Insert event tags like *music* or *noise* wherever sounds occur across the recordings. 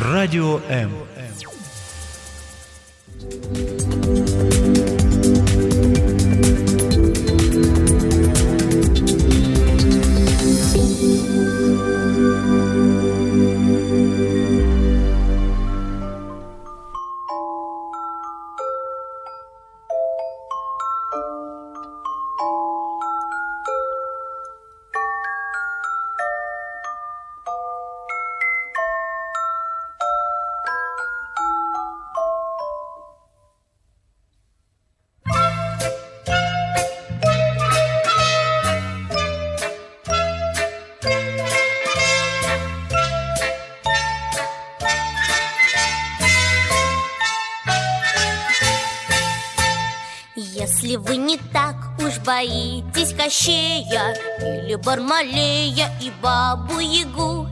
Радио М. Бармалея и Бабу-Ягу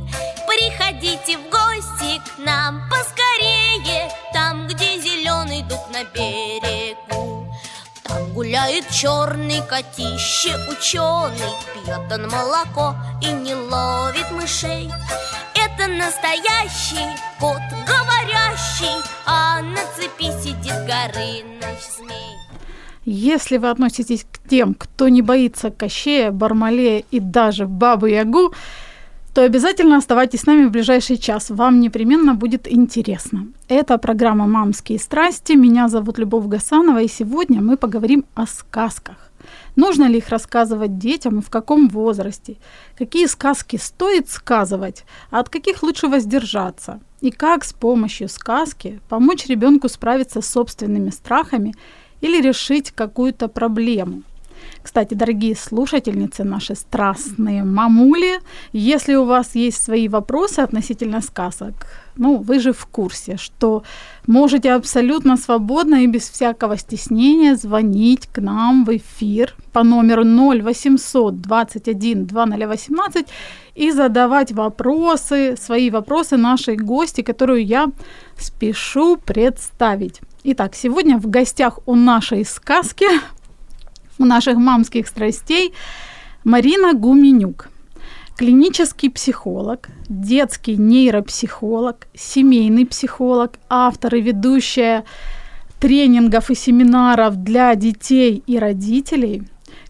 Приходите в гости к нам поскорее Там, где зеленый дуб на берегу. Там гуляет черный котище ученый Пьет он молоко и не ловит мышей. Это настоящий кот говорящий А на цепи сидит Горыныч змей Если вы относитесь к тем, кто не боится Кощея, Бармалея и даже Бабы-Ягу, то обязательно оставайтесь с нами в ближайший час. Вам непременно будет интересно. Это программа «Мамские страсти». Меня зовут Любовь Гасанова, и сегодня мы поговорим о сказках. Нужно ли их рассказывать детям и в каком возрасте? Какие сказки стоит сказывать, а от каких лучше воздержаться? И как с помощью сказки помочь ребенку справиться с собственными страхами или решить какую-то проблему. Кстати, дорогие слушательницы, наши страстные мамули, если у вас есть свои вопросы относительно сказок, ну, вы же в курсе, что можете абсолютно свободно и без всякого стеснения звонить к нам в эфир по номеру 0800 21 2018 и задавать вопросы, свои вопросы нашей гости, которую я спешу представить. Итак, сегодня в гостях у нашей сказки, у наших мамских страстей, Марина Гуменюк, клинический психолог, детский нейропсихолог, семейный психолог, автор и ведущая тренингов и семинаров для детей и родителей.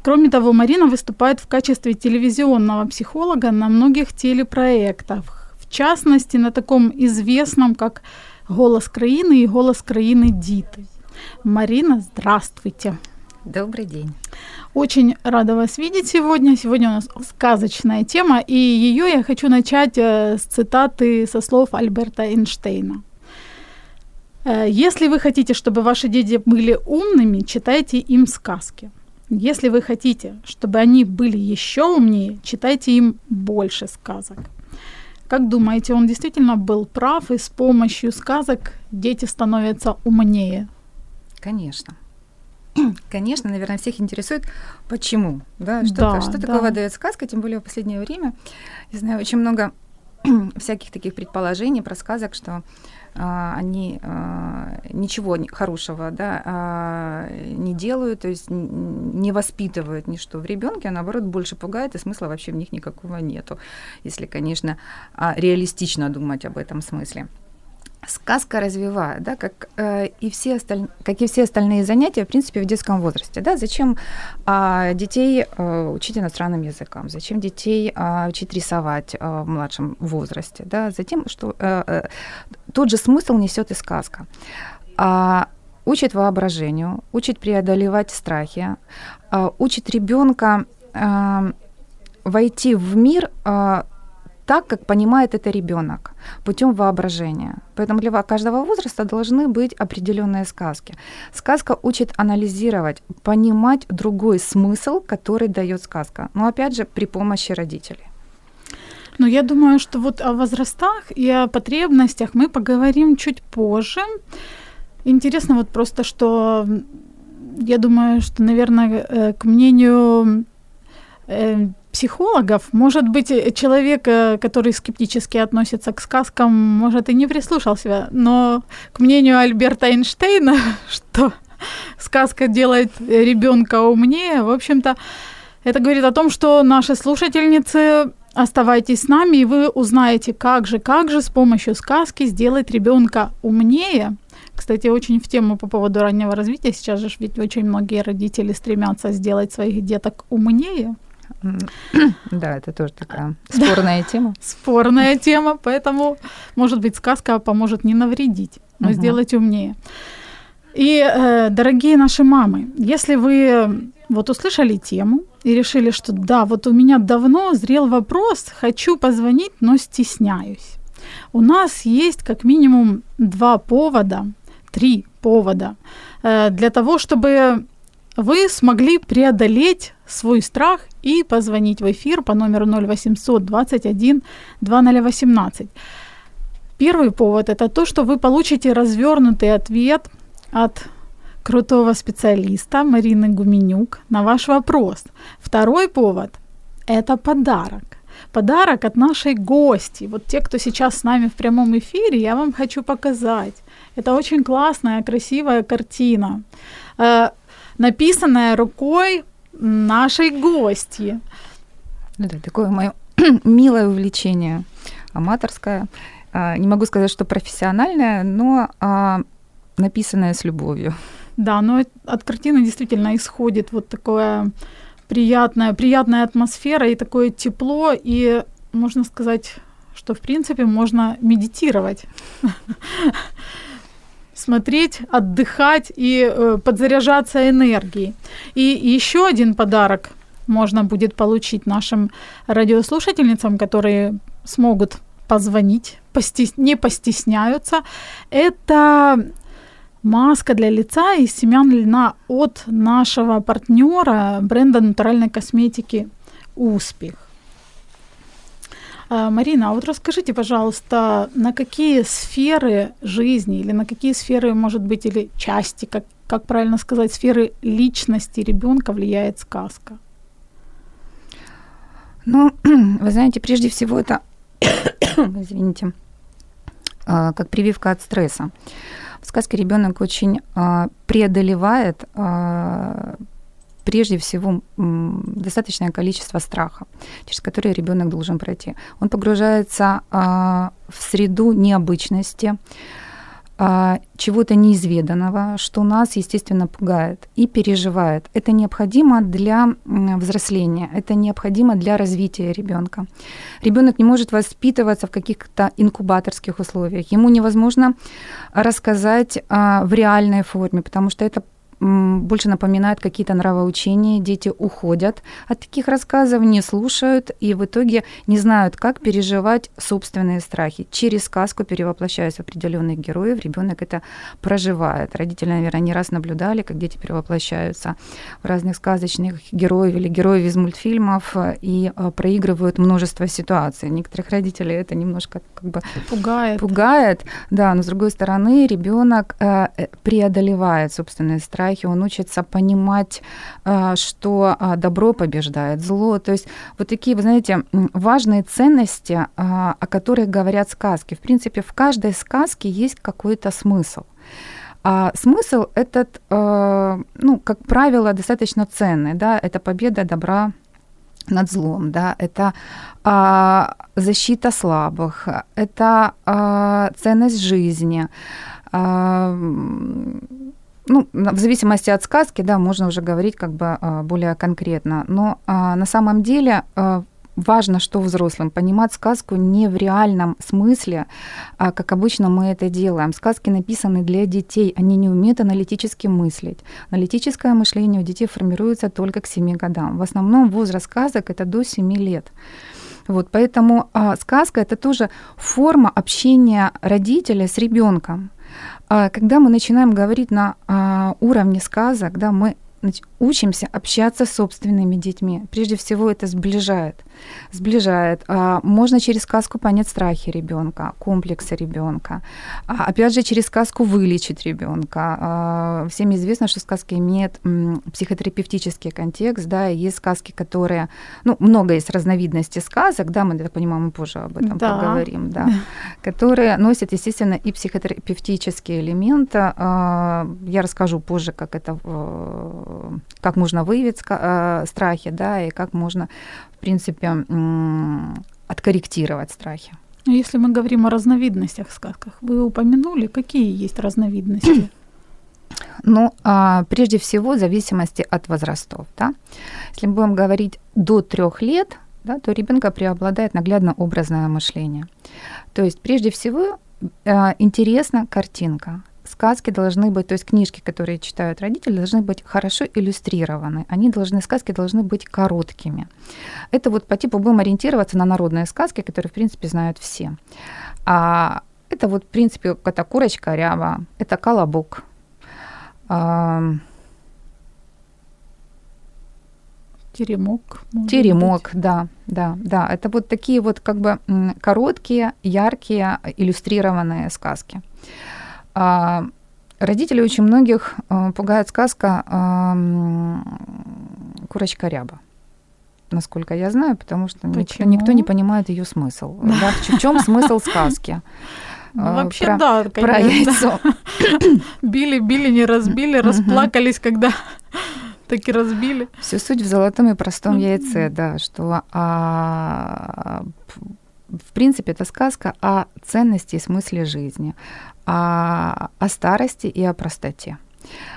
Кроме того, Марина выступает в качестве телевизионного психолога на многих телепроектах, в частности, на таком известном, как «Голос краины» и «Голос краины Диты». Марина, здравствуйте. Добрый день. Очень рада вас видеть сегодня. Сегодня у нас сказочная тема, и ее я хочу начать э, с цитаты со слов Альберта Эйнштейна. Э, Если вы хотите, чтобы ваши дети были умными, читайте им сказки. Если вы хотите, чтобы они были еще умнее, читайте им больше сказок. Как думаете, он действительно был прав, и с помощью сказок дети становятся умнее? Конечно. *clears throat* Конечно, наверное, всех интересует, почему, да, что, Да, что да. такого дает сказка, тем более в последнее время. Я знаю очень много *clears throat* всяких таких предположений про сказок, что а, они а, ничего хорошего да, а, не делают, то есть не воспитывают ничто в ребенке, а наоборот больше пугает, и смысла вообще в них никакого нету, если, конечно, а, реалистично думать об этом смысле. Сказка развивает, да, как, э, и все осталь... как и все остальные занятия, в принципе, в детском возрасте. Да? Зачем а, детей э, учить иностранным языкам? Зачем детей а, учить рисовать а, в младшем возрасте? Да? Затем, что э, э, тот же смысл несет и сказка. А, учит воображению, учит преодолевать страхи, а, учит ребенка а, войти в мир а, так, как понимает это ребенок, путем воображения. Поэтому для каждого возраста должны быть определенные сказки. Сказка учит анализировать, понимать другой смысл, который дает сказка. Но опять же, при помощи родителей. Ну, я думаю, что вот о возрастах и о потребностях мы поговорим чуть позже. Интересно вот просто, что я думаю, что, наверное, э, к мнению э, психологов, может быть, э, человек, э, который скептически относится к сказкам, может и не прислушался, но к мнению Альберта Эйнштейна, *laughs* что сказка делает ребенка умнее, в общем-то, это говорит о том, что наши слушательницы оставайтесь с нами, и вы узнаете, как же, как же с помощью сказки сделать ребенка умнее. Кстати, очень в тему по поводу раннего развития. Сейчас же ведь очень многие родители стремятся сделать своих деток умнее. Да, это тоже такая спорная тема. Спорная тема, поэтому, может быть, сказка поможет не навредить, но сделать умнее. И, э, дорогие наши мамы, если вы вот услышали тему и решили, что да, вот у меня давно зрел вопрос, хочу позвонить, но стесняюсь. У нас есть как минимум два повода, три повода э, для того, чтобы вы смогли преодолеть свой страх и позвонить в эфир по номеру 0800 21 2018. Первый повод – это то, что вы получите развернутый ответ от крутого специалиста Марины Гуменюк на ваш вопрос. Второй повод – это подарок. Подарок от нашей гости. Вот те, кто сейчас с нами в прямом эфире, я вам хочу показать. Это очень классная, красивая картина, написанная рукой нашей гости. Ну да, такое мое *clears throat* милое увлечение, аматорское. А, не могу сказать, что профессиональное, но а, написанное с любовью. Да, но от картины действительно исходит вот такое приятная, приятная атмосфера и такое тепло, и можно сказать, что в принципе можно медитировать *laughs* смотреть, отдыхать и э, подзаряжаться энергией. И еще один подарок можно будет получить нашим радиослушательницам, которые смогут позвонить, постес... не постесняются. Это маска для лица из семян льна от нашего партнера бренда натуральной косметики «Успех». А, Марина, а вот расскажите, пожалуйста, на какие сферы жизни или на какие сферы, может быть, или части, как, как правильно сказать, сферы личности ребенка влияет сказка? Ну, *clears throat* вы знаете, прежде всего это, *coughs* извините, а, как прививка от стресса. В сказке ребенок очень а, преодолевает прежде всего достаточное количество страха, через которые ребенок должен пройти. Он погружается а, в среду необычности, а, чего-то неизведанного, что нас, естественно, пугает и переживает. Это необходимо для взросления, это необходимо для развития ребенка. Ребенок не может воспитываться в каких-то инкубаторских условиях. Ему невозможно рассказать а, в реальной форме, потому что это больше напоминают какие-то нравоучения, дети уходят от таких рассказов, не слушают и в итоге не знают, как переживать собственные страхи. Через сказку, перевоплощаясь в определенных героев, ребенок это проживает. Родители, наверное, не раз наблюдали, как дети перевоплощаются в разных сказочных героев или героев из мультфильмов и э, проигрывают множество ситуаций. Некоторых родителей это немножко как бы пугает. Пугает, да, но с другой стороны ребенок э, э, преодолевает собственные страхи страхе, он учится понимать, а, что а, добро побеждает зло. То есть вот такие, вы знаете, важные ценности, а, о которых говорят сказки. В принципе, в каждой сказке есть какой-то смысл. А смысл этот, ну, как правило, достаточно ценный, да, это победа добра над злом, да, это а, защита слабых, это а, ценность жизни, а, ну, в зависимости от сказки, да, можно уже говорить как бы а, более конкретно. Но а, на самом деле а, важно, что взрослым понимать сказку не в реальном смысле, а как обычно мы это делаем. Сказки написаны для детей, они не умеют аналитически мыслить. Аналитическое мышление у детей формируется только к 7 годам. В основном возраст сказок это до 7 лет. Вот, поэтому а, сказка это тоже форма общения родителя с ребенком. А когда мы начинаем говорить на а, уровне сказок, да, мы учимся общаться с собственными детьми. Прежде всего это сближает. Сближает. А, можно через сказку понять страхи ребенка, комплексы ребенка. А, опять же, через сказку вылечить ребенка. А, всем известно, что сказки имеют психотерапевтический контекст, да, и есть сказки, которые, ну, много есть разновидностей сказок, да, мы, так понимаю, мы позже об этом да. поговорим, да, *laughs* которые носят, естественно, и психотерапевтические элементы. Я расскажу позже, как это как можно выявить э, страхи, да, и как можно, в принципе, откорректировать страхи. А если мы говорим о разновидностях сказках, вы упомянули, какие есть разновидности? *clears throat* Ну, а, прежде всего, в зависимости от возрастов. Да? Если мы будем говорить до трех лет, да, то ребенка преобладает наглядно-образное мышление. То есть, прежде всего, а, интересна картинка. Сказки должны быть, то есть книжки, которые читают родители, должны быть хорошо иллюстрированы. Они должны, сказки должны быть короткими. Это вот по типу будем ориентироваться на народные сказки, которые, в принципе, знают все. А это вот, в принципе, это курочка ряба, это колобок, Теремок. Теремок, быть. да, да, да. Это вот такие вот как бы короткие, яркие, иллюстрированные сказки. А, родители очень многих а, пугает сказка а, «Курочка ряба» насколько я знаю, потому что никто, никто не понимает ее смысл. Да, в чем смысл сказки? Ну, *laughs* вообще, про, да, конечно. Про яйцо. *coughs* Били, били, не разбили, расплакались, когда *laughs* таки разбили. Все суть в золотом и простом яйце, да, что а, в принципе это сказка о ценности и смысле жизни, о, о старости и о простоте.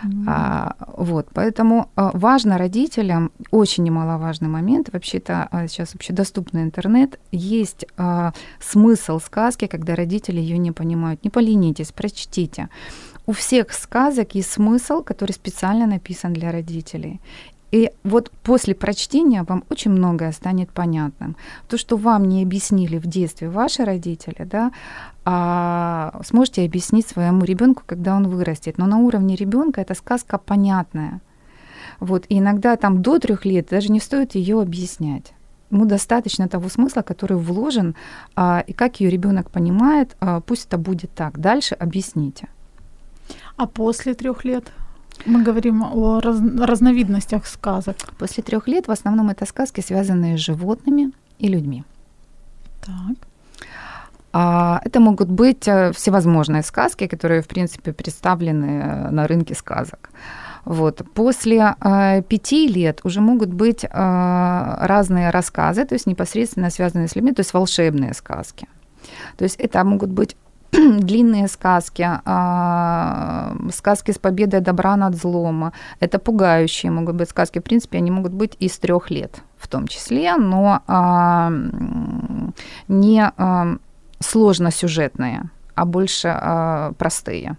Mm-hmm. А, вот, поэтому а, важно родителям, очень немаловажный момент, вообще-то а, сейчас вообще доступный интернет, есть а, смысл сказки, когда родители ее не понимают. Не поленитесь, прочтите. У всех сказок есть смысл, который специально написан для родителей. И вот после прочтения вам очень многое станет понятным. То, что вам не объяснили в детстве ваши родители, да, а сможете объяснить своему ребенку, когда он вырастет. Но на уровне ребенка эта сказка понятная. Вот, и иногда там до трех лет даже не стоит ее объяснять. Ему достаточно того смысла, который вложен, а, и как ее ребенок понимает, а, пусть это будет так. Дальше объясните. А после трех лет? Мы говорим о раз, разновидностях сказок. После трех лет в основном это сказки, связанные с животными и людьми. Так. А это могут быть э, всевозможные сказки, которые, в принципе, представлены э, на рынке сказок. Вот. После э, пяти лет уже могут быть э, разные рассказы, то есть непосредственно связанные с людьми, то есть волшебные сказки. То есть это могут быть *clears throat* длинные сказки, а, сказки с победой добра над злом. Это пугающие могут быть сказки. В принципе, они могут быть и с трех лет в том числе, но а, не а, сложно сюжетные, а больше простые.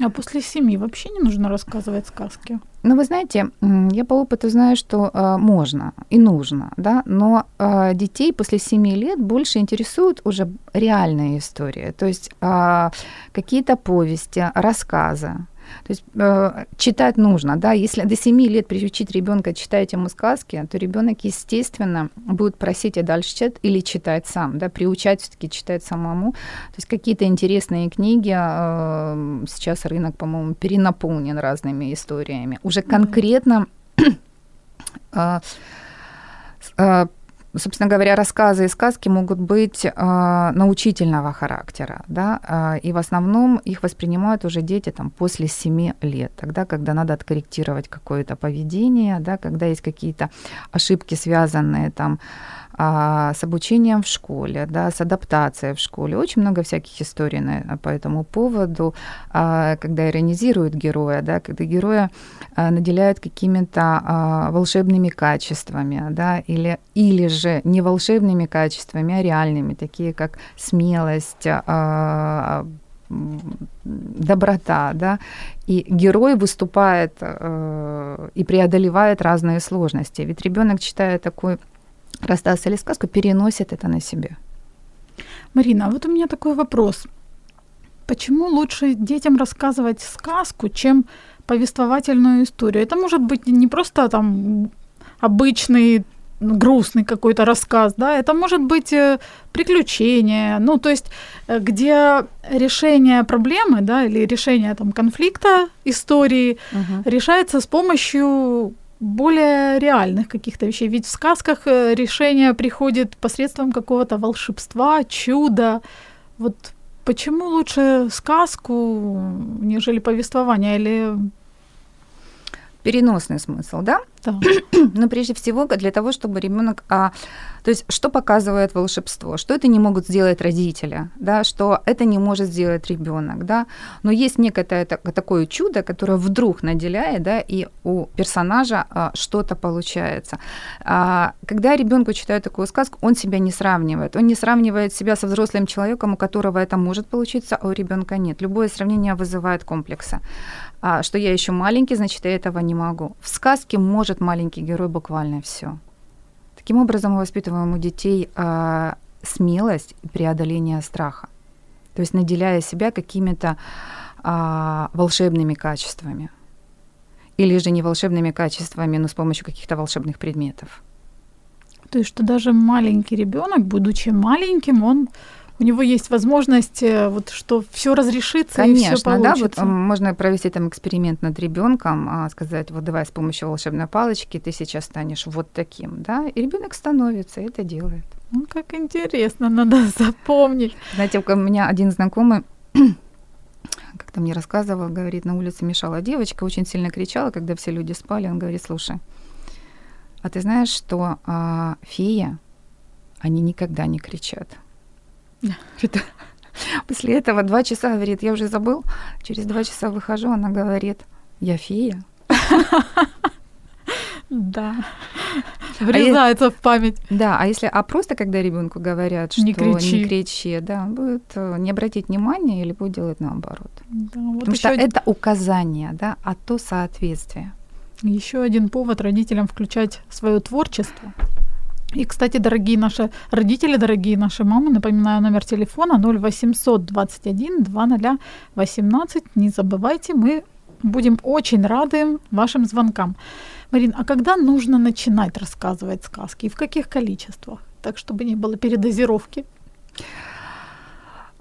А после семьи вообще не нужно рассказывать сказки? Ну, вы знаете, я по опыту знаю, что э, можно и нужно, да, но э, детей после 7 лет больше интересуют уже реальные истории, то есть э, какие-то повести, рассказы. То есть э, читать нужно, да, если до 7 лет приучить ребенка читать ему сказки, то ребенок, естественно, будет просить и дальше читать или читать сам, да, приучать все-таки читать самому. То есть какие-то интересные книги, э, сейчас рынок, по-моему, перенаполнен разными историями. Уже конкретно *clears throat* э, собственно говоря, рассказы и сказки могут быть э, научительного характера, да, э, и в основном их воспринимают уже дети там после 7 лет, тогда, когда надо откорректировать какое-то поведение, да, когда есть какие-то ошибки, связанные там а, с обучением в школе, да, с адаптацией в школе. Очень много всяких историй на, по этому поводу, а, когда иронизируют героя, да, когда героя а, наделяют какими-то а, волшебными качествами, да, или, или же не волшебными качествами, а реальными, такие как смелость, а, доброта, да, и герой выступает э, и преодолевает разные сложности. Ведь ребенок, читая такой рассказ или сказку, переносит это на себе. Марина, а вот у меня такой вопрос. Почему лучше детям рассказывать сказку, чем повествовательную историю? Это может быть не просто там обычный грустный какой-то рассказ, да, это может быть э, приключение, ну, то есть, э, где решение проблемы, да, или решение там конфликта истории uh-huh. решается с помощью более реальных каких-то вещей. Ведь в сказках э, решение приходит посредством какого-то волшебства, чуда. Вот почему лучше сказку, нежели повествование? Или переносный смысл, да? Да. *clears throat* Но прежде всего для того, чтобы ребенок, а, то есть что показывает волшебство, что это не могут сделать родители, да, что это не может сделать ребенок, да, но есть некое такое чудо, которое вдруг наделяет, да, и у персонажа а, что-то получается. А, когда ребенку читают такую сказку, он себя не сравнивает, он не сравнивает себя со взрослым человеком, у которого это может получиться, а у ребенка нет. Любое сравнение вызывает комплексы а, что я еще маленький, значит, я этого не могу. В сказке может маленький герой буквально все. Таким образом, мы воспитываем у детей а, смелость и преодоление страха. То есть наделяя себя какими-то а, волшебными качествами. Или же не волшебными качествами, но с помощью каких-то волшебных предметов. То есть, что даже маленький ребенок, будучи маленьким, он у него есть возможность, э, вот, что все разрешится Конечно, и все получится. да, вот можно провести там эксперимент над ребенком, а, сказать, вот давай с помощью волшебной палочки ты сейчас станешь вот таким, да, и ребенок становится, и это делает. Ну, как интересно, надо *laughs* запомнить. Знаете, у меня один знакомый *clears throat* как-то мне рассказывал, говорит, на улице мешала девочка, очень сильно кричала, когда все люди спали. Он говорит, слушай, а ты знаешь, что а, феи, они никогда не кричат. *laughs* После этого два часа, говорит, я уже забыл. Через два часа выхожу, она говорит, я фея. *laughs* Да. А Врезается а в память. Да, а если, а просто когда ребенку говорят, что не кричи, не кричи да, он будет э, не обратить внимания или будет делать наоборот. Да, вот Потому что один... это указание, да, а то соответствие. Еще один повод родителям включать свое творчество и, кстати, дорогие наши родители, дорогие наши мамы, напоминаю номер телефона 0800 21 2018. Не забывайте, мы будем очень рады вашим звонкам. Марин, а когда нужно начинать рассказывать сказки и в каких количествах? Так, чтобы не было передозировки.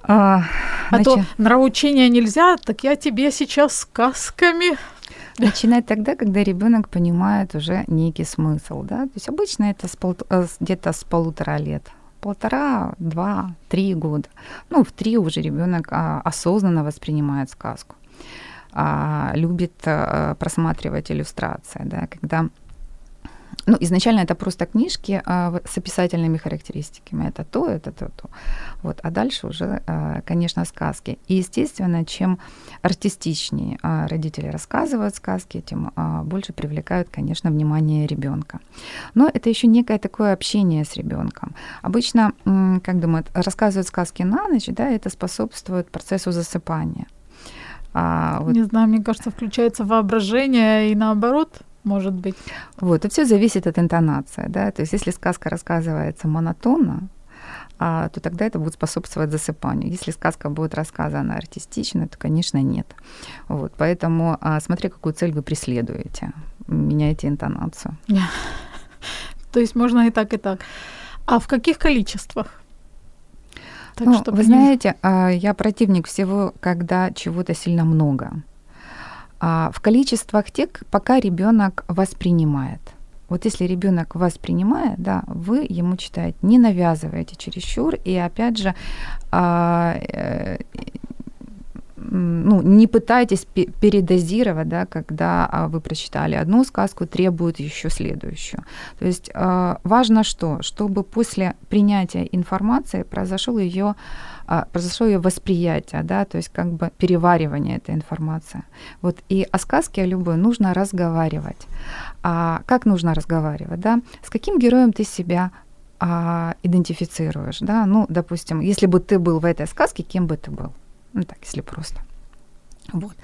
А, а то нравоучения нельзя, так я тебе сейчас сказками *laughs* Начинать тогда, когда ребенок понимает уже некий смысл, да. То есть обычно это с пол, э, где-то с полутора лет полтора, два, три года. Ну, в три уже ребенок а, осознанно воспринимает сказку, а, любит а, просматривать иллюстрации, да, когда ну, изначально это просто книжки а, с описательными характеристиками. Это то, это то, то. Вот. А дальше уже, а, конечно, сказки. И, естественно, чем артистичнее а, родители рассказывают сказки, тем а, больше привлекают, конечно, внимание ребенка. Но это еще некое такое общение с ребенком. Обычно, как думают, рассказывают сказки на ночь, да, это способствует процессу засыпания. А, вот. Не знаю, мне кажется, включается воображение и наоборот может быть. Вот, и все зависит от интонации, да, то есть если сказка рассказывается монотонно, а, то тогда это будет способствовать засыпанию. Если сказка будет рассказана артистично, то, конечно, нет. Вот, поэтому а, смотри, какую цель вы преследуете, меняйте интонацию. *laughs* То есть можно и так, и так. А в каких количествах? Так, ну, вы знаете, а, я противник всего, когда чего-то сильно много а, в количествах тех, пока ребенок воспринимает. Вот если ребенок воспринимает, да, вы ему читаете, не навязываете чересчур, и опять же, а, э, ну, не пытайтесь передозировать, да, когда а, вы прочитали одну сказку, требует еще следующую. То есть а, важно что? Чтобы после принятия информации произошел ее а, произошло ее восприятие, да, то есть как бы переваривание этой информации. Вот и о сказке любой нужно разговаривать. А как нужно разговаривать, да? С каким героем ты себя а, идентифицируешь, да? Ну, допустим, если бы ты был в этой сказке, кем бы ты был? Ну так, если просто. Вот.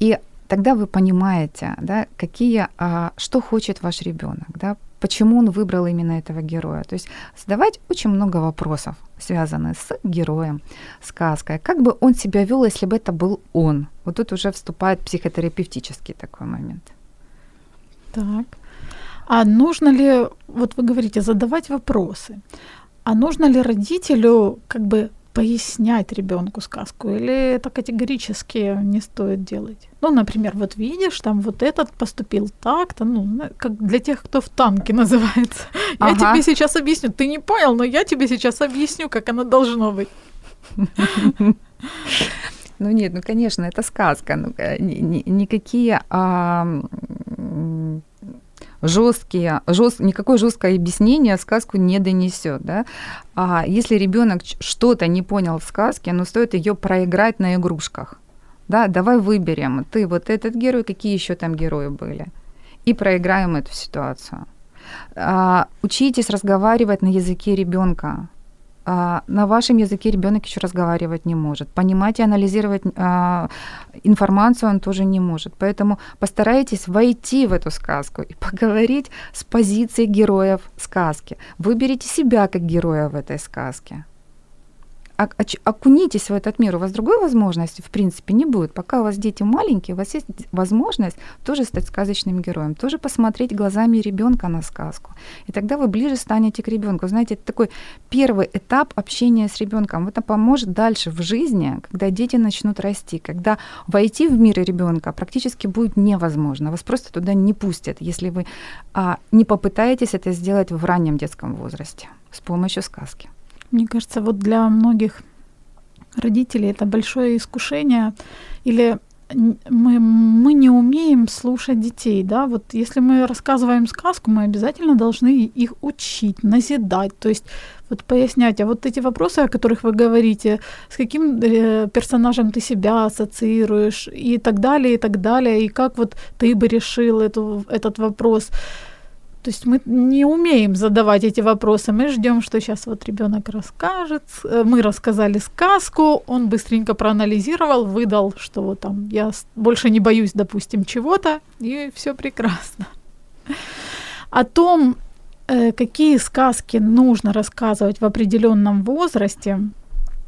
И тогда вы понимаете, да, какие, а, что хочет ваш ребенок, да, почему он выбрал именно этого героя. То есть задавать очень много вопросов, связанных с героем, сказкой. Как бы он себя вел, если бы это был он? Вот тут уже вступает психотерапевтический такой момент. Так. А нужно ли, вот вы говорите, задавать вопросы, а нужно ли родителю как бы пояснять ребенку сказку, или это категорически не стоит делать? Ну, например, вот видишь, там вот этот поступил так-то, ну, как для тех, кто в танке называется. Ага. Я тебе сейчас объясню. Ты не понял, но я тебе сейчас объясню, как оно должно быть. Ну нет, ну конечно, это сказка. Ну, э, никакие жесткие, жест, никакое жесткое объяснение сказку не донесет. Да? А если ребенок что-то не понял в сказке, ну стоит ее проиграть на игрушках. Да, давай выберем, ты вот этот герой, какие еще там герои были, и проиграем эту ситуацию. А, учитесь разговаривать на языке ребенка. А, на вашем языке ребенок еще разговаривать не может. Понимать и анализировать а, информацию он тоже не может. Поэтому постарайтесь войти в эту сказку и *laughs* поговорить с позиции героев сказки. Выберите себя как героя в этой сказке окунитесь в этот мир, у вас другой возможности, в принципе, не будет. Пока у вас дети маленькие, у вас есть возможность тоже стать сказочным героем, тоже посмотреть глазами ребенка на сказку. И тогда вы ближе станете к ребенку. Знаете, это такой первый этап общения с ребенком. Это поможет дальше в жизни, когда дети начнут расти, когда войти в мир ребенка практически будет невозможно. Вас просто туда не пустят, если вы а, не попытаетесь это сделать в раннем детском возрасте с помощью сказки. Мне кажется, вот для многих родителей это большое искушение. Или мы, мы не умеем слушать детей, да, вот если мы рассказываем сказку, мы обязательно должны их учить, назидать, то есть вот пояснять, а вот эти вопросы, о которых вы говорите, с каким э, персонажем ты себя ассоциируешь и так далее, и так далее, и как вот ты бы решил эту, этот вопрос, то есть мы не умеем задавать эти вопросы. Мы ждем, что сейчас вот ребенок расскажет. Э, мы рассказали сказку, он быстренько проанализировал, выдал, что вот там я больше не боюсь, допустим, чего-то, и все прекрасно. О том, э, какие сказки нужно рассказывать в определенном возрасте,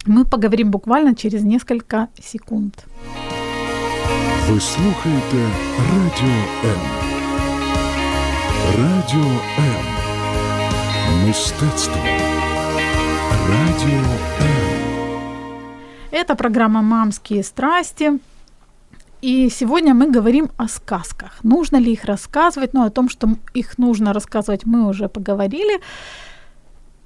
мы поговорим буквально через несколько секунд. Вы слушаете Радіо М. Радіо М. Мистецтво. Радіо М. Это программа «Мамские страсти». И сегодня мы говорим о сказках. Нужно ли их рассказывать? Ну, о том, что их нужно рассказывать, мы уже поговорили.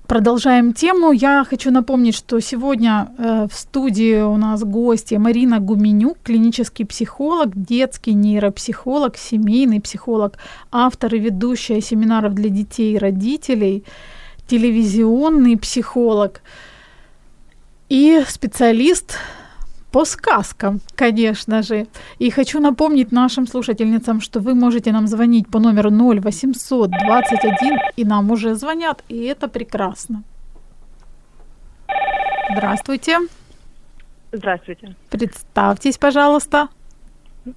Продолжаем тему. Я хочу напомнить, что сегодня э, в студии у нас гости Марина Гуменюк, клинический психолог, детский нейропсихолог, семейный психолог, автор и ведущая семинаров для детей и родителей, телевизионный психолог и специалист по сказкам, конечно же. И хочу напомнить нашим слушательницам, что вы можете нам звонить по номеру 0800 21, и нам уже звонят, и это прекрасно. Здравствуйте. Здравствуйте. Представьтесь, пожалуйста.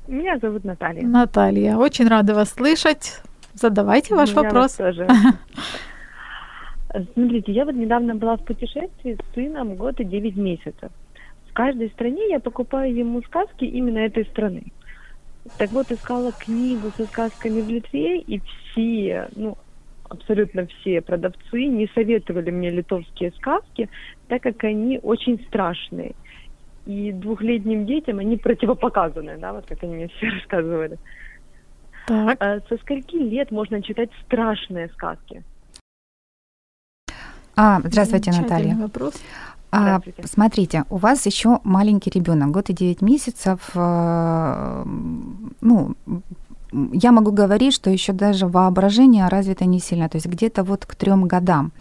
Меня зовут Наталья. Наталья, очень рада вас слышать. Задавайте ваш Меня вопрос. тоже. *laughs* Смотрите, я вот недавно была в путешествии с сыном год и 9 месяцев каждой стране я покупаю ему сказки именно этой страны. Так вот, искала книгу со сказками в Литве, и все, ну, абсолютно все продавцы не советовали мне литовские сказки, так как они очень страшные. И двухлетним детям они противопоказаны, да, вот как они мне все *laughs* рассказывали. Так. А со скольки лет можно читать страшные сказки? А, здравствуйте, Наталья. вопрос. А, смотрите, у вас еще маленький ребенок, год и 9 месяцев. Э, ну, я могу говорить, что еще даже воображение развито не сильно. То есть где-то вот к трем годам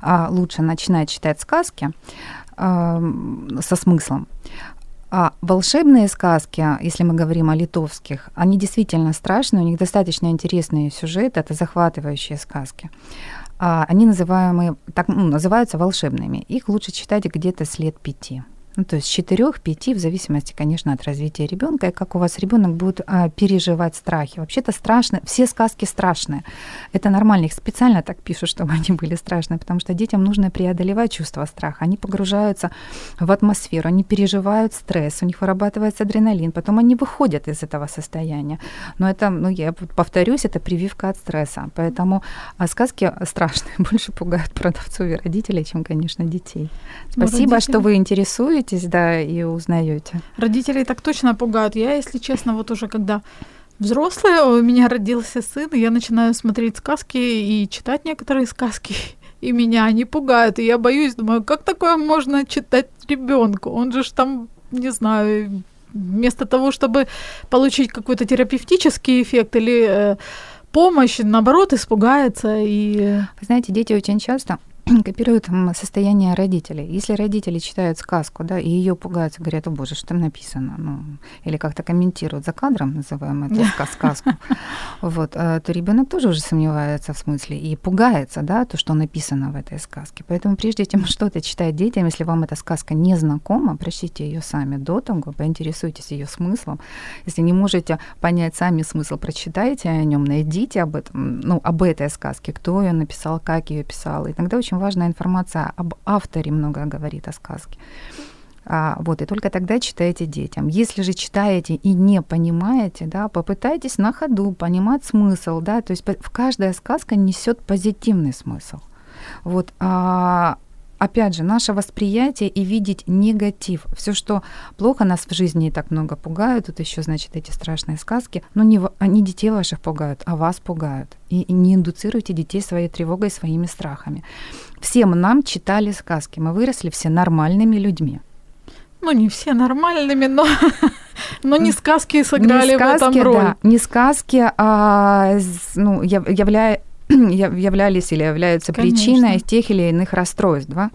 а, лучше начинать читать сказки э, со смыслом. А волшебные сказки, если мы говорим о литовских, они действительно страшные, у них достаточно интересный сюжет, это захватывающие сказки. А, они называемые, так, ну, называются волшебными. Их лучше читать где-то с лет пяти. Ну, то есть с 4-5, в зависимости, конечно, от развития ребенка, и как у вас ребенок будет а, переживать страхи. Вообще-то страшно, все сказки страшные. Это нормально, их специально так пишут, чтобы они были страшные, потому что детям нужно преодолевать чувство страха. Они погружаются в атмосферу, они переживают стресс, у них вырабатывается адреналин, потом они выходят из этого состояния. Но это, ну, я повторюсь, это прививка от стресса. Поэтому а, сказки страшные, *laughs* больше пугают продавцов и родителей, чем, конечно, детей. Ну, Спасибо, родители... что вы интересуетесь знакомитесь, да, и узнаете. Родителей так точно пугают. Я, если честно, вот уже когда взрослая, у меня родился сын, и я начинаю смотреть сказки и читать некоторые сказки, и меня они пугают, и я боюсь, думаю, как такое можно читать ребенку? Он же ж там, не знаю, вместо того, чтобы получить какой-то терапевтический эффект или э, помощь, наоборот, испугается и... Вы знаете, дети очень часто *clears throat* копируют состояние родителей. Если родители читают сказку, да, и ее пугаются, говорят, о боже, что там написано, ну, или как-то комментируют за кадром, называем это сказку, *laughs* вот, э, то ребенок тоже уже сомневается в смысле и пугается, да, то, что написано в этой сказке. Поэтому прежде чем что-то читать детям, если вам эта сказка не знакома, прочтите ее сами до того, поинтересуйтесь ее смыслом. Если не можете понять сами смысл, прочитайте о нем, найдите об этом, ну, об этой сказке, кто ее написал, как ее писал. И тогда очень очень важная информация об авторе много говорит о сказке. А, вот, и только тогда читайте детям. Если же читаете и не понимаете, да, попытайтесь на ходу понимать смысл, да, то есть в каждая сказка несет позитивный смысл. Вот, а, опять же, наше восприятие и видеть негатив. Все, что плохо нас в жизни и так много пугают, тут еще, значит, эти страшные сказки, но не, они детей ваших пугают, а вас пугают. И, и не индуцируйте детей своей тревогой, своими страхами. Всем нам читали сказки, мы выросли все нормальными людьми. Ну, не все нормальными, но, *laughs* но не сказки сыграли не сказки, в этом роль. Да, не сказки, а ну, являя *clears throat* являлись или являются Конечно. причиной тех или иных расстройств, да?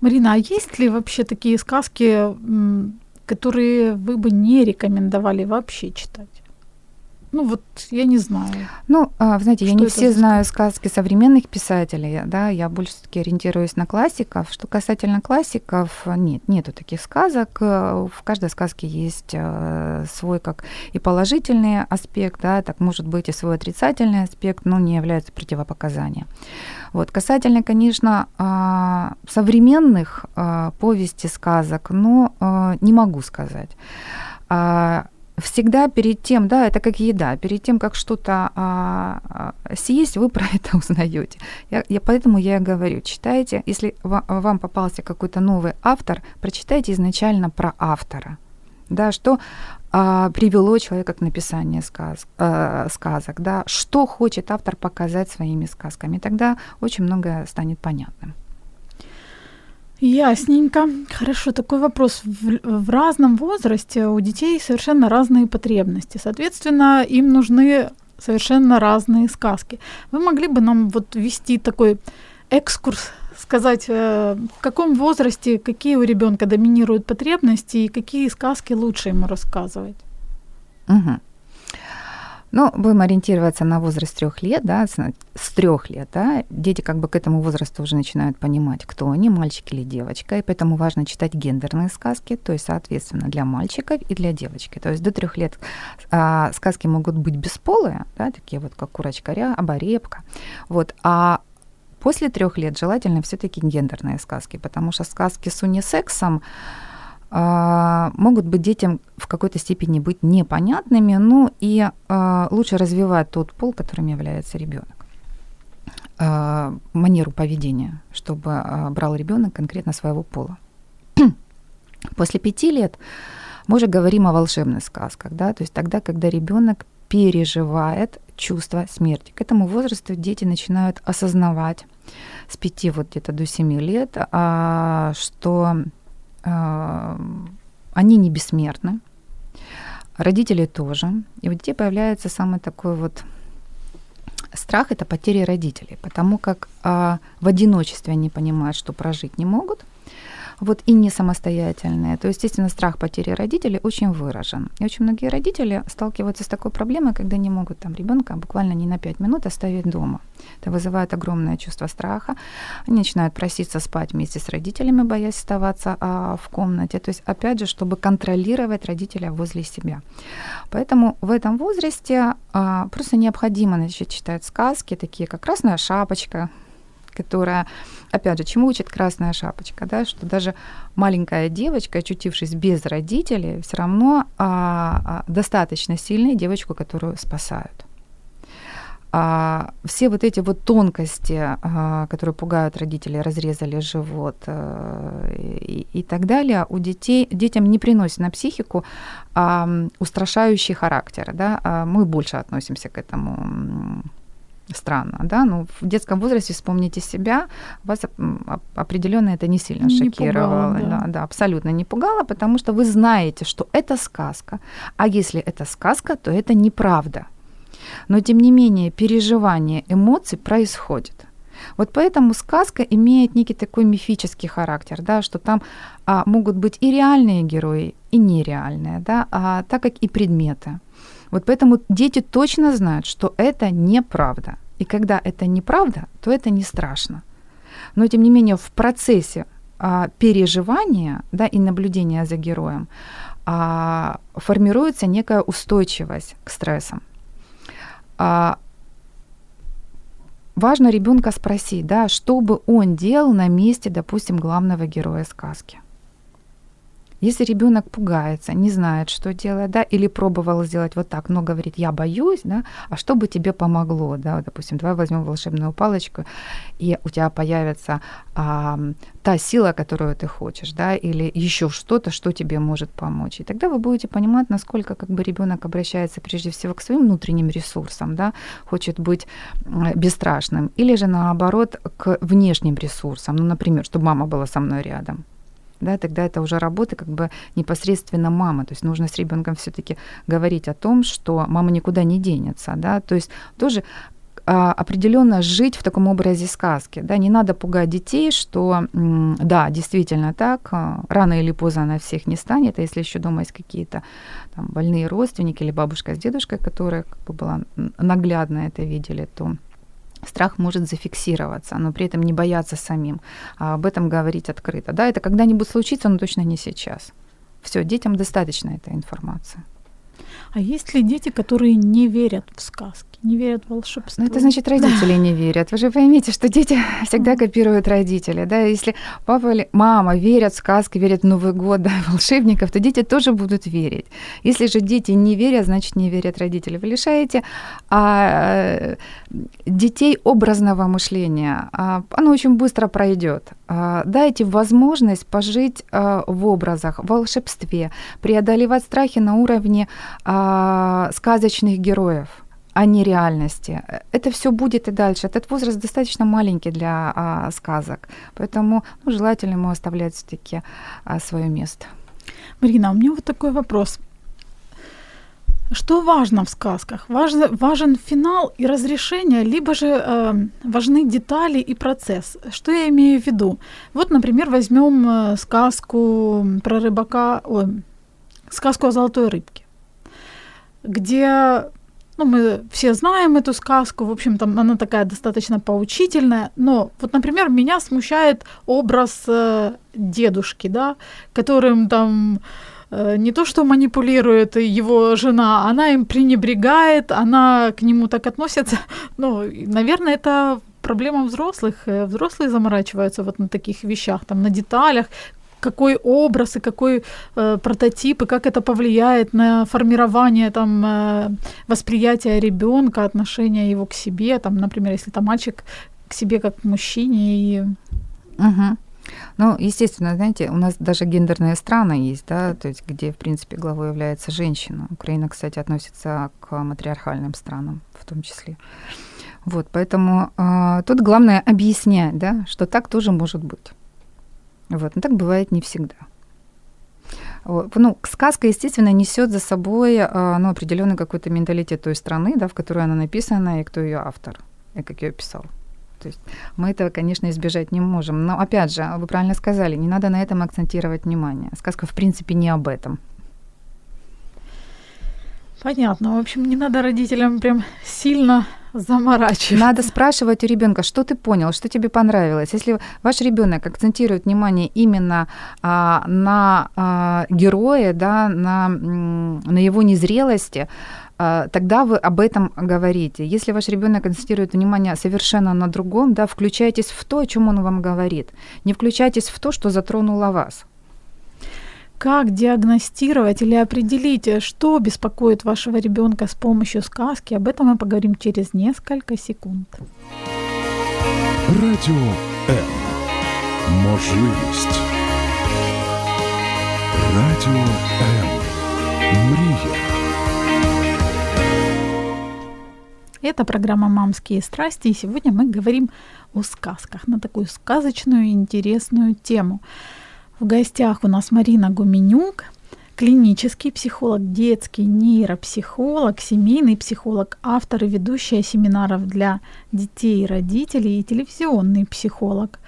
Марина, а есть ли вообще такие сказки, которые вы бы не рекомендовали вообще читать? Ну вот я не знаю. Ну, а, знаете, я не все знаю сказки современных писателей, да, я больше все-таки ориентируюсь на классиков. Что касательно классиков, нет, нету таких сказок. В каждой сказке есть э, свой как и положительный аспект, да, так может быть и свой отрицательный аспект, но не является противопоказанием. Вот. Касательно, конечно, а, современных а, повестей, сказок, но не могу сказать всегда перед тем, да, это как еда, перед тем, как что-то а, а, съесть, вы про это *laughs* узнаете. Я, я, поэтому я говорю, читайте, если вам попался какой-то новый автор, прочитайте изначально про автора. Да, что а, привело человека к написанию сказ, а, сказок, да, что хочет автор показать своими сказками. Тогда очень многое станет понятным. Ясненько. Хорошо, такой вопрос. В, в разном возрасте у детей совершенно разные потребности. Соответственно, им нужны совершенно разные сказки. Вы могли бы нам вот вести такой экскурс, сказать, э, в каком возрасте какие у ребенка доминируют потребности и какие сказки лучше ему рассказывать? Угу. Ну, будем ориентироваться на возраст трех лет, да, с трех лет, да, дети как бы к этому возрасту уже начинают понимать, кто они, мальчик или девочка, и поэтому важно читать гендерные сказки, то есть, соответственно, для мальчиков и для девочки. То есть до трех лет а, сказки могут быть бесполые, да, такие вот как курочка-ря, оборепка, вот, а после трех лет желательно все-таки гендерные сказки, потому что сказки с унисексом, могут быть детям в какой-то степени быть непонятными, ну и а, лучше развивать тот пол, которым является ребенок а, манеру поведения, чтобы брал ребенок конкретно своего пола. *clears throat* После пяти лет мы уже говорим о волшебных сказках, да, то есть тогда, когда ребенок переживает чувство смерти. К этому возрасту дети начинают осознавать с пяти вот где-то до семи лет, что они не бессмертны, родители тоже. И у детей появляется самый такой вот страх – это потери родителей, потому как а, в одиночестве они понимают, что прожить не могут – вот и не самостоятельные, то, естественно, страх потери родителей очень выражен. И очень многие родители сталкиваются с такой проблемой, когда не могут там ребенка буквально не на 5 минут оставить дома. Это вызывает огромное чувство страха. Они начинают проситься спать вместе с родителями, боясь оставаться а, в комнате. То есть, опять же, чтобы контролировать родителя возле себя. Поэтому в этом возрасте а, просто необходимо начать читать сказки, такие как «Красная шапочка», которая, опять же, чему учит красная шапочка, да, что даже маленькая девочка, очутившись без родителей, все равно а, а, достаточно сильная девочку, которую спасают. А, все вот эти вот тонкости, а, которые пугают родителей, разрезали живот а, и, и так далее, у детей, детям не приносят на психику а, устрашающий характер. Да? А мы больше относимся к этому странно, да, ну, в детском возрасте вспомните себя, вас определенно это не сильно не шокировало, пугало, да. Да, да, абсолютно не пугало, потому что вы знаете, что это сказка, а если это сказка, то это неправда. Но тем не менее переживание эмоций происходит. Вот поэтому сказка имеет некий такой мифический характер, да, что там а, могут быть и реальные герои, и нереальные, да, а, так как и предметы. Вот поэтому дети точно знают, что это неправда. И когда это неправда, то это не страшно. Но тем не менее в процессе а, переживания да, и наблюдения за героем а, формируется некая устойчивость к стрессам. А, важно ребенка спросить, да, что бы он делал на месте, допустим, главного героя сказки. Если ребенок пугается, не знает, что делать, да, или пробовал сделать вот так, но говорит, я боюсь, да, а что бы тебе помогло, да, допустим, давай возьмем волшебную палочку, и у тебя появится а, та сила, которую ты хочешь, да, или еще что-то, что тебе может помочь. И тогда вы будете понимать, насколько как бы ребенок обращается прежде всего к своим внутренним ресурсам, да, хочет быть бесстрашным, или же наоборот к внешним ресурсам, ну, например, чтобы мама была со мной рядом, да, тогда это уже работа как бы непосредственно мамы. То есть нужно с ребенком все-таки говорить о том, что мама никуда не денется, да, то есть тоже а, определенно жить в таком образе сказки. Да? Не надо пугать детей, что да, действительно так, а, рано или поздно она всех не станет, а если еще дома есть какие-то там, больные родственники или бабушка с дедушкой, которые как бы была наглядно это видели, то страх может зафиксироваться, но при этом не бояться самим, а об этом говорить открыто. Да, это когда-нибудь случится, но точно не сейчас. Все, детям достаточно этой информации. А есть ли дети, которые не верят в сказки? Не верят в волшебство. Ну, это значит, родители не верят. Вы же поймите, что дети *laughs* всегда копируют родителей. Да? Если папа или мама верят в сказки, верят в Новый год, *laughs* да, волшебников, то дети тоже будут верить. Если же дети не верят, значит, не верят родители. Вы лишаете а, детей образного мышления. А, оно очень быстро пройдет. А, дайте возможность пожить а, в образах, в волшебстве, преодолевать страхи на уровне а, сказочных героев а не реальности. Это все будет и дальше. Этот возраст достаточно маленький для а, сказок, поэтому ну, желательно ему оставлять все-таки а, свое место. Марина, у меня вот такой вопрос. Что важно в сказках? Важен, важен финал и разрешение, либо же э, важны детали и процесс. Что я имею в виду? Вот, например, возьмем э, сказку про рыбака, ой, сказку о золотой рыбке, где ну, мы все знаем эту сказку, в общем-то, она такая достаточно поучительная, но вот, например, меня смущает образ э, дедушки, да, которым там э, не то что манипулирует его жена, она им пренебрегает, она к нему так относится. *laughs* Ну, наверное, это проблема взрослых. Э, взрослые заморачиваются вот на таких вещах, там, на деталях, какой образ и какой э, прототип, и как это повлияет на формирование там, э, восприятия ребенка, отношения его к себе, там, например, если это мальчик к себе как к мужчине. И... Угу. Ну, естественно, знаете, у нас даже гендерные страны есть, да, то есть где, в принципе, главой является женщина. Украина, кстати, относится к матриархальным странам в том числе. Вот, поэтому э, тут главное объяснять, да, что так тоже может быть. Вот. Но так бывает не всегда. Ну, сказка, естественно, несет за собой а, ну, определенный какой-то менталитет той страны, да, в которой она написана, и кто ее автор, и как ее писал. То есть мы этого, конечно, избежать не можем. Но опять же, вы правильно сказали, не надо на этом акцентировать внимание. Сказка, в принципе, не об этом. Понятно. В общем, не надо родителям прям сильно заморачиваться. Надо спрашивать у ребенка, что ты понял, что тебе понравилось. Если ваш ребенок акцентирует внимание именно а, на а, герое, да, на, на его незрелости, а, тогда вы об этом говорите. Если ваш ребенок концентрирует внимание совершенно на другом, да, включайтесь в то, о чем он вам говорит. Не включайтесь в то, что затронуло вас. Как диагностировать или определить, что беспокоит вашего ребенка с помощью сказки? Об этом мы поговорим через несколько секунд. Радіо М. Можливість. Радіо М. Мрія. Это программа «Мамские страсти», и сегодня мы говорим о сказках на такую сказочную и интересную тему. в гостях у нас Марина Гуменюк, клинический психолог, детский нейропсихолог, семейный психолог, автор и ведущая семинаров для детей и родителей и телевизионный психолог.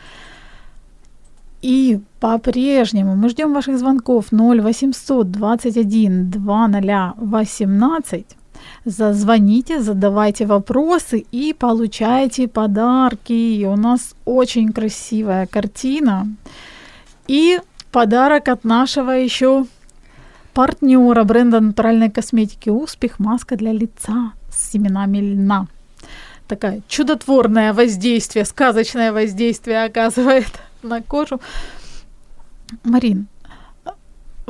И по-прежнему мы ждем ваших звонков 0800 21 2018. Зазвоните, задавайте вопросы и получайте подарки. И у нас очень красивая картина. И подарок от нашего еще партнера бренда натуральной косметики «Успех. Маска для лица с семенами льна». Такое чудотворное воздействие, сказочное воздействие оказывает на кожу. Марин,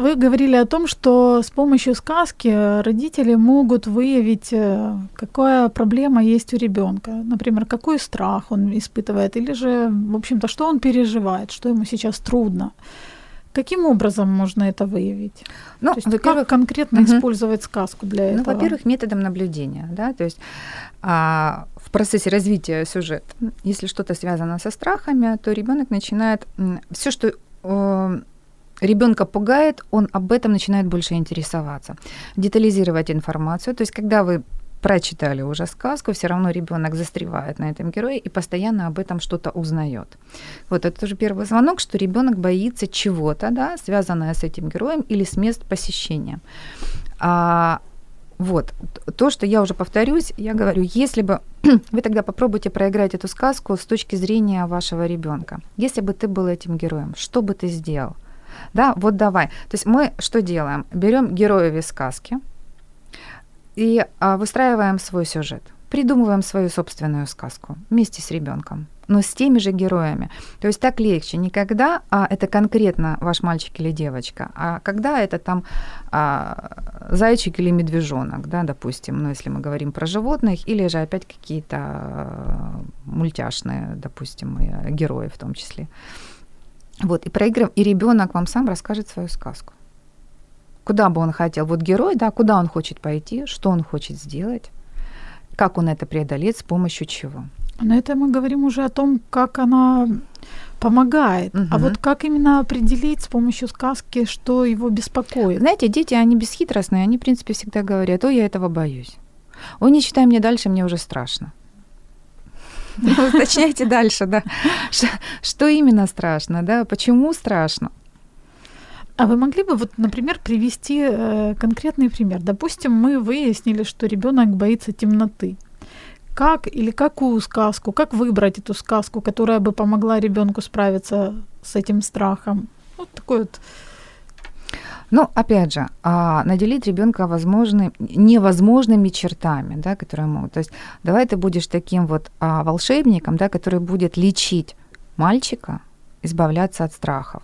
вы говорили о том, что с помощью сказки родители могут выявить, э, какая проблема есть у ребенка. Например, какой страх он испытывает, или же, в общем-то, что он переживает, что ему сейчас трудно. Каким образом можно это выявить? Ну, то есть как конкретно угу. использовать сказку для ну, этого? Ну, во-первых, методом наблюдения, да, то есть а, в процессе развития сюжета, если что-то связано со страхами, то ребенок начинает все, что э, ребенка пугает, он об этом начинает больше интересоваться, детализировать информацию. То есть, когда вы прочитали уже сказку, все равно ребенок застревает на этом герое и постоянно об этом что-то узнает. Вот это тоже первый звонок, что ребенок боится чего-то, да, связанное с этим героем или с мест посещения. А, вот, то, что я уже повторюсь, я говорю, если бы *clears throat* вы тогда попробуйте проиграть эту сказку с точки зрения вашего ребенка. Если бы ты был этим героем, что бы ты сделал? Да, вот давай. То есть мы что делаем? Берем героев сказки и а, выстраиваем свой сюжет. Придумываем свою собственную сказку вместе с ребенком, но с теми же героями. То есть так легче. Не когда а, это конкретно ваш мальчик или девочка, а когда это там а, зайчик или медвежонок, да, допустим, ну, если мы говорим про животных, или же опять какие-то а, мультяшные, допустим, герои в том числе. Вот, и проигрываем, и ребенок вам сам расскажет свою сказку. Куда бы он хотел, вот герой, да, куда он хочет пойти, что он хочет сделать, как он это преодолеет, с помощью чего. На это мы говорим уже о том, как она помогает. Угу. А вот как именно определить с помощью сказки, что его беспокоит? Знаете, дети, они бесхитростные, они, в принципе, всегда говорят, о, я этого боюсь. Ой, не читай мне дальше, мне уже страшно. *laughs* Уточняйте дальше, да. Что именно страшно, да? Почему страшно? А вы могли бы, вот, например, привести э, конкретный пример? Допустим, мы выяснили, что ребенок боится темноты. Как или какую сказку, как выбрать эту сказку, которая бы помогла ребенку справиться с этим страхом? Вот такой вот ну, опять же, а, наделить ребенка возможны, невозможными чертами, да, которые могут. То есть давай ты будешь таким вот а, волшебником, да, который будет лечить мальчика, избавляться от страхов.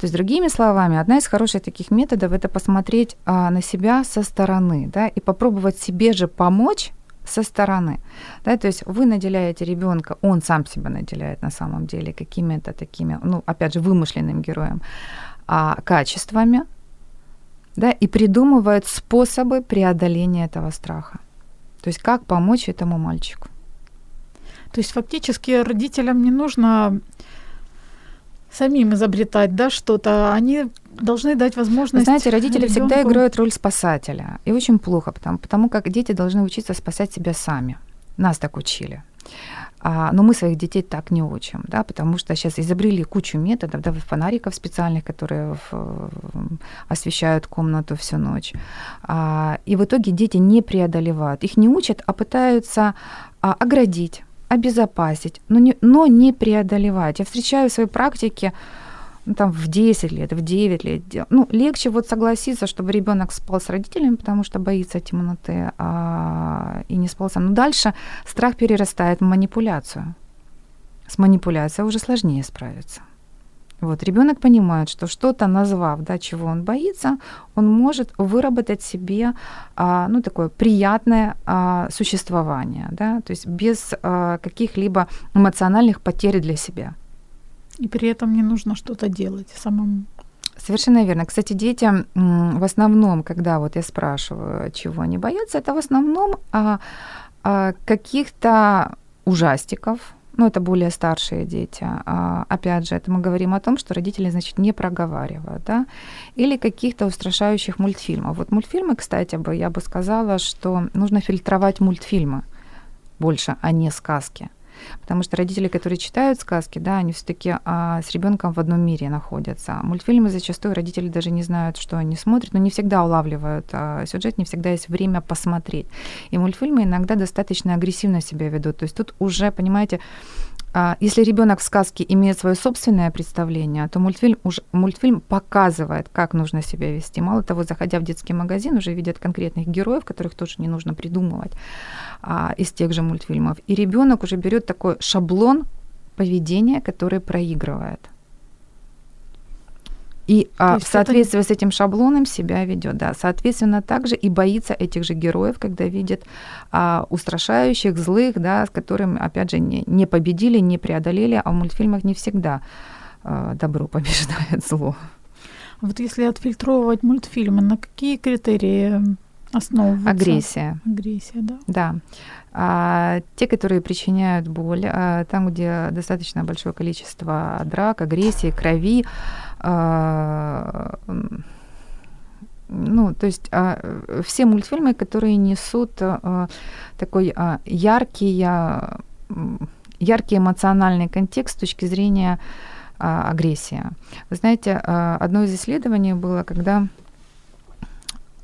То есть, другими словами, одна из хороших таких методов это посмотреть а, на себя со стороны, да, и попробовать себе же помочь со стороны. Да, то есть вы наделяете ребенка, он сам себя наделяет на самом деле какими-то такими, ну, опять же, вымышленным героем, а, качествами, да, и придумывают способы преодоления этого страха. То есть как помочь этому мальчику. То есть фактически родителям не нужно самим изобретать, да, что-то. Они должны дать возможность. Вы знаете, родители ребенку... всегда играют роль спасателя. И очень плохо, потому, потому как дети должны учиться спасать себя сами. Нас так учили. А, но мы своих детей так не учим, да, потому что сейчас изобрели кучу методов, да, фонариков специальных, которые в, освещают комнату всю ночь. А, и в итоге дети не преодолевают. Их не учат, а пытаются а, оградить, обезопасить, но не, но не преодолевать. Я встречаю в своей практике ну, там в 10 лет, в 9 лет. Ну, легче вот согласиться, чтобы ребенок спал с родителями, потому что боится темноты, а, и не спал сам. Но дальше страх перерастает в манипуляцию. С манипуляцией уже сложнее справиться. Вот, ребенок понимает, что что-то назвав, да, чего он боится, он может выработать себе, а, ну, такое приятное а, существование, да, то есть без а, каких-либо эмоциональных потерь для себя. И при этом не нужно что-то делать самому. Совершенно верно. Кстати, детям в основном, когда вот я спрашиваю, чего они боятся, это в основном а, а, каких-то ужастиков, ну, это более старшие дети. А, опять же, это мы говорим о том, что родители, значит, не проговаривают, да, или каких-то устрашающих мультфильмов. Вот мультфильмы, кстати, бы, я бы сказала, что нужно фильтровать мультфильмы больше, а не сказки. Потому что родители, которые читают сказки, да, они все-таки а, с ребенком в одном мире находятся. Мультфильмы зачастую родители даже не знают, что они смотрят, но не всегда улавливают а, сюжет, не всегда есть время посмотреть. И мультфильмы иногда достаточно агрессивно себя ведут. То есть тут уже, понимаете, а, если ребенок в сказке имеет свое собственное представление, то мультфильм, уже, мультфильм показывает, как нужно себя вести. Мало того, заходя в детский магазин, уже видят конкретных героев, которых тоже не нужно придумывать а, из тех же мультфильмов. И ребенок уже берет такой шаблон поведения, который проигрывает. И а, в соответствии это... с этим шаблоном себя ведет, да. Соответственно, также и боится этих же героев, когда видит а, устрашающих, злых, да, с которыми, опять же, не, не победили, не преодолели, а в мультфильмах не всегда а, добро побеждает *laughs* зло. Вот если отфильтровывать мультфильмы, на какие критерии основываются? Агрессия. Агрессия, да. Да. А, те, которые причиняют боль, а, там, где достаточно большое количество драк, агрессии, крови, а, ну, то есть а, все мультфильмы, которые несут а, такой а, яркий, а, яркий эмоциональный контекст с точки зрения а, агрессии. Вы знаете, а, одно из исследований было, когда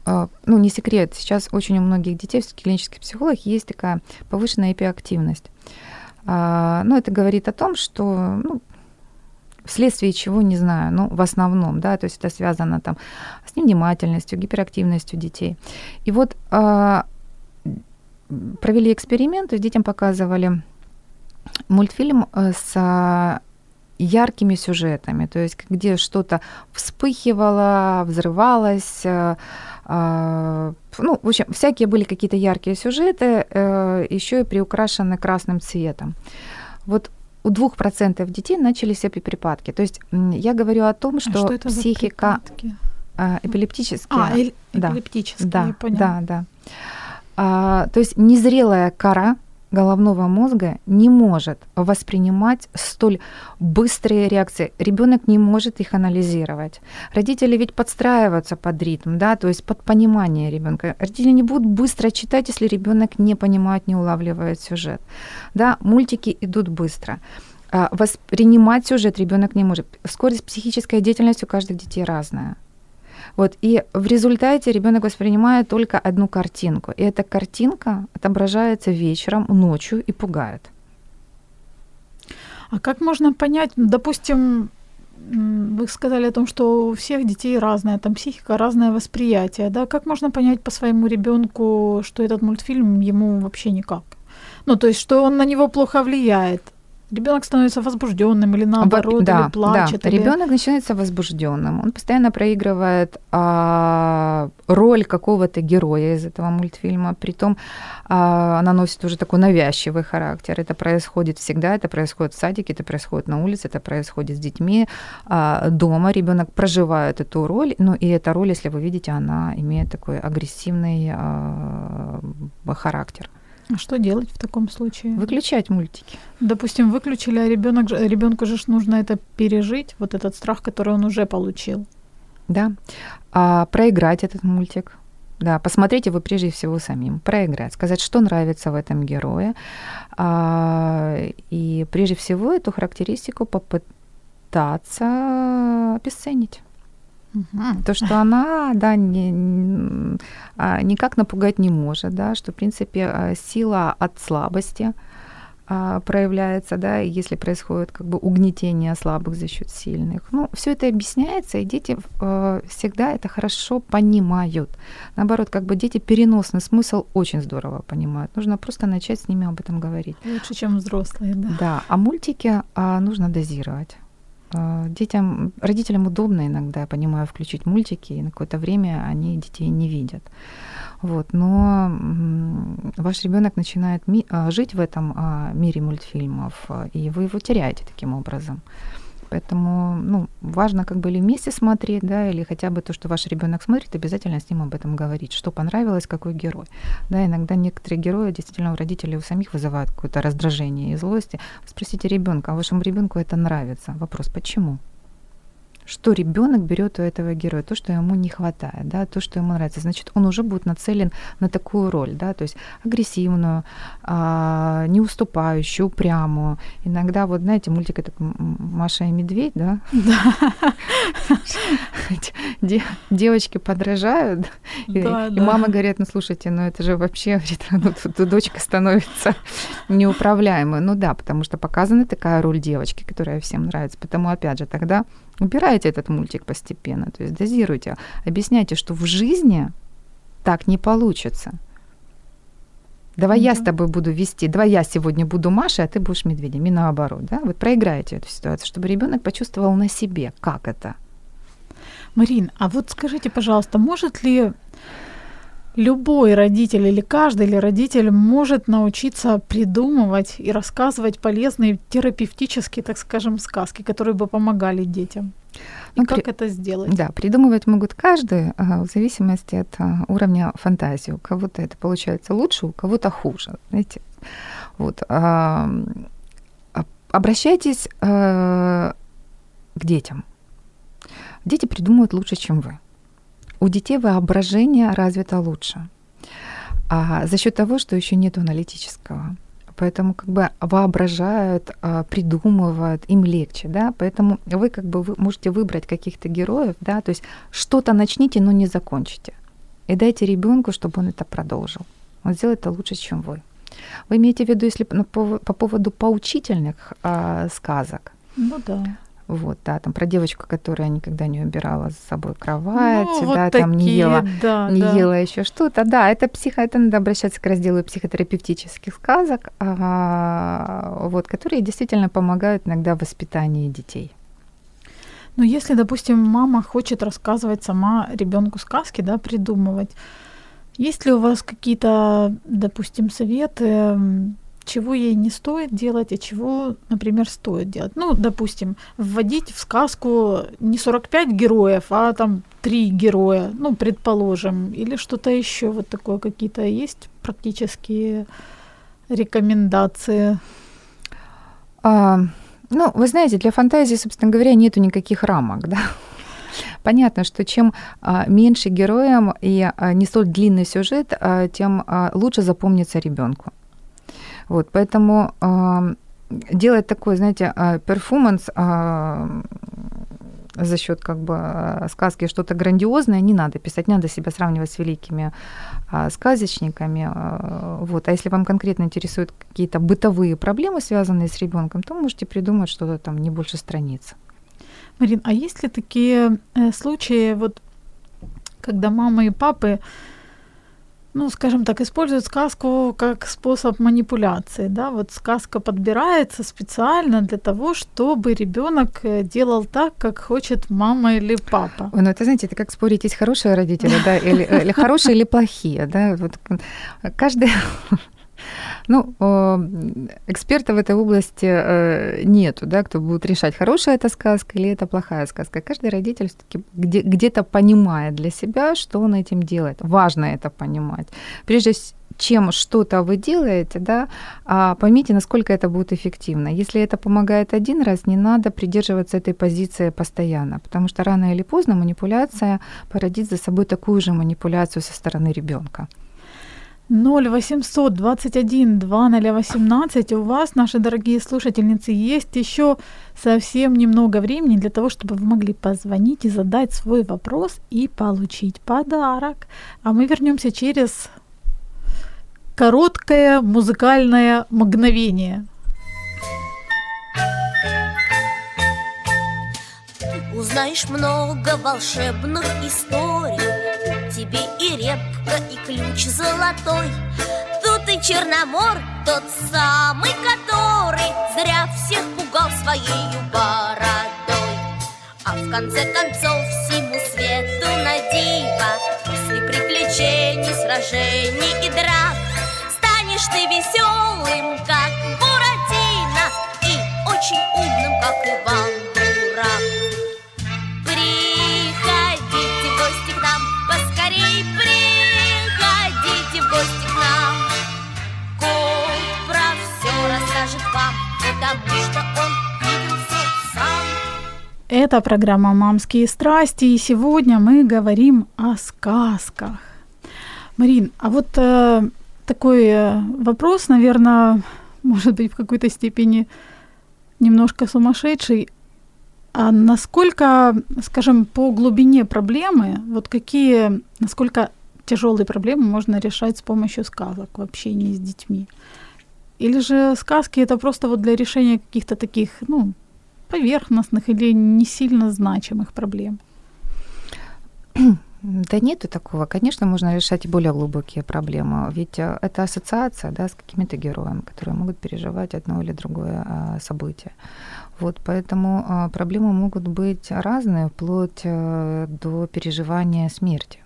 а, ну, не секрет, сейчас очень у многих детей, в клинических психологах есть такая повышенная эпиактивность. А, ну, это говорит о том, что ну, вследствие чего, не знаю, ну, в основном, да, то есть это связано там с невнимательностью, гиперактивностью детей. И вот э, провели эксперимент, то есть детям показывали мультфильм э, с яркими сюжетами, то есть где что-то вспыхивало, взрывалось, э, э, ну, в общем, всякие были какие-то яркие сюжеты, э, еще и приукрашены красным цветом. Вот у 2% детей начались эпиприпадки. То есть я говорю о том, что, а что это психика а, эпилептические. А, эль- да, эпилептические, да, да, да. А, то есть незрелая кора головного мозга не может воспринимать столь быстрые реакции. Ребенок не может их анализировать. Родители ведь подстраиваются под ритм, да, то есть под понимание ребенка. Родители не будут быстро читать, если ребенок не понимает, не улавливает сюжет. Да, мультики идут быстро. А воспринимать сюжет ребенок не может. Скорость психической деятельности у каждых детей разная. Вот, и в результате ребенок воспринимает только одну картинку. И эта картинка отображается вечером, ночью и пугает. А как можно понять, допустим, вы сказали о том, что у всех детей разная там психика, разное восприятие, да? Как можно понять по своему ребенку, что этот мультфильм ему вообще никак? Ну, то есть, что он на него плохо влияет? Ребенок становится возбужденным или наоборот, да, или плачет. Да. Или... Ребенок начинается возбужденным. Он постоянно проигрывает а, роль какого-то героя из этого мультфильма. Притом а, она носит уже такой навязчивый характер. Это происходит всегда. Это происходит в садике, это происходит на улице, это происходит с детьми. А, дома ребенок проживает эту роль. Ну и эта роль, если вы видите, она имеет такой агрессивный а, характер. А что делать в таком случае? Выключать мультики. Допустим, выключили, а ребенок, ребенку же нужно это пережить, вот этот страх, который он уже получил. Да. А, проиграть этот мультик. Да, посмотрите вы прежде всего самим, проиграть, сказать, что нравится в этом герое, а, и прежде всего эту характеристику попытаться обесценить. Угу. То, что она, да, не, а, никак напугать не может, да, что, в принципе, а, сила от слабости а, проявляется, да, если происходит как бы угнетение слабых за счет сильных. Ну, все это объясняется, и дети всегда это хорошо понимают. Наоборот, как бы дети переносный смысл очень здорово понимают. Нужно просто начать с ними об этом говорить. Лучше, чем взрослые, да. Да, а мультики нужно дозировать. А, детям, родителям удобно иногда, понимаю, включить мультики, и на какое-то время они детей не видят. Вот, но ваш ребенок начинает а, жить в этом а, мире мультфильмов, и вы его теряете таким образом. Поэтому ну, важно как бы или вместе смотреть, да, или хотя бы то, что ваш ребенок смотрит, обязательно с ним об этом говорить, что понравилось, какой герой. Да, иногда некоторые герои действительно у родителей у самих вызывают какое-то раздражение и злости. Спросите ребенка, а вашему ребенку это нравится? Вопрос, почему? Что ребенок берет у этого героя, то, что ему не хватает, да, то, что ему нравится, значит, он уже будет нацелен на такую роль, да, то есть агрессивную, а, не уступающую, упрямую. Иногда, вот знаете, мультик это Маша и Медведь, да? Да. Девочки подражают, и мама говорит, ну слушайте, ну это же вообще, ну дочка становится неуправляемой. Ну да, потому что показана такая роль девочки, которая всем нравится. Потому, опять же, тогда Убирайте этот мультик постепенно, то есть дозируйте, объясняйте, что в жизни так не получится. Давай mm-hmm. я с тобой буду вести, давай я сегодня буду Машей, а ты будешь медведем, и наоборот, да? Вот проиграете эту ситуацию, чтобы ребенок почувствовал на себе, как это. Марин, а вот скажите, пожалуйста, может ли любой родитель или каждый или родитель может научиться придумывать и рассказывать полезные терапевтические, так скажем, сказки, которые бы помогали детям. И ну, как при... это сделать? Да, придумывать могут каждый в зависимости от а, уровня фантазии. У кого-то это получается лучше, у кого-то хуже. Знаете? Вот. А, обращайтесь а, к детям. Дети придумывают лучше, чем вы у детей воображение развито лучше а за счет того, что еще нет аналитического. Поэтому как бы воображают, а, придумывают, им легче, да. Поэтому вы как бы вы можете выбрать каких-то героев, да, то есть что-то начните, но не закончите. И дайте ребенку, чтобы он это продолжил. Он сделает это лучше, чем вы. Вы имеете в виду, если по, по поводу поучительных а, сказок? Ну да. Вот, да, там про девочку, которая никогда не убирала за собой кровать, ну, вот да, такие, там не ела, да, не да. ела еще что-то. Да, это психо, это надо обращаться к разделу психотерапевтических сказок, а, вот, которые действительно помогают иногда в воспитании детей. Ну, если, допустим, мама хочет рассказывать сама ребенку сказки, да, придумывать, есть ли у вас какие-то, допустим, советы, чего ей не стоит делать, а чего, например, стоит делать. Ну, допустим, вводить в сказку не 45 героев, а там 3 героя, ну, предположим, или что-то еще вот такое какие-то есть практические рекомендации? А, ну, вы знаете, для фантазии, собственно говоря, нету никаких рамок, да. Понятно, что чем а, меньше героям и а, не столь длинный сюжет, тем лучше запомнится ребенку. Вот, поэтому э, делать такой, знаете, э, перформанс э, за счет как бы сказки что-то грандиозное не надо писать, не надо себя сравнивать с великими а, сказочниками. А, вот. А если вам конкретно интересуют какие-то бытовые проблемы, связанные с ребенком, то можете придумать что-то там не больше страниц. Марин, а есть ли такие э, случаи, вот, когда мамы и папы ну, скажем так, используют сказку как способ манипуляции, да, вот сказка подбирается специально для того, чтобы ребенок э, делал так, как хочет мама или папа. Ой, ну это, знаете, это как спорить, есть хорошие родители, да, или, э, или хорошие, или плохие, да, вот каждый *laughs* ну, эксперта в этой области э, нету, да, кто будет решать, хорошая это сказка или это плохая сказка. Каждый родитель все-таки где- где-то понимает для себя, что он этим делает. Важно это понимать. Прежде чем что-то вы делаете, да, а поймите, насколько это будет эффективно. Если это помогает один раз, не надо придерживаться этой позиции постоянно, потому что рано или поздно манипуляция породит за собой такую же манипуляцию со стороны ребенка. 0800 21 2018 у вас, наши дорогие слушательницы, есть еще совсем немного времени для того, чтобы вы могли позвонить и задать свой вопрос и получить подарок. А мы вернемся через короткое музыкальное мгновение. Узнаешь много волшебных историй тебе и репка, и ключ золотой. Тут и Черномор, тот самый, который Зря всех пугал своей бородой. А в конце концов всему свету на диво После приключений, сражений и драк Станешь ты веселым, как Буратино И очень умным, как Иван Это программа «Мамские страсти», и сегодня мы говорим о сказках. Марин, а вот э, такой э, вопрос, наверное, может быть, в какой-то степени немножко сумасшедший. А насколько, скажем, по глубине проблемы, вот какие, насколько тяжелые проблемы можно решать с помощью сказок в общении с детьми? Или же сказки это просто вот для решения каких-то таких, ну, поверхностных или не сильно значимых проблем? Да нету такого. Конечно, можно решать и более глубокие проблемы. Ведь э, это ассоциация да, с какими-то героями, которые могут переживать одно или другое а, событие. Вот, поэтому а, проблемы могут быть разные, вплоть до переживания смерти.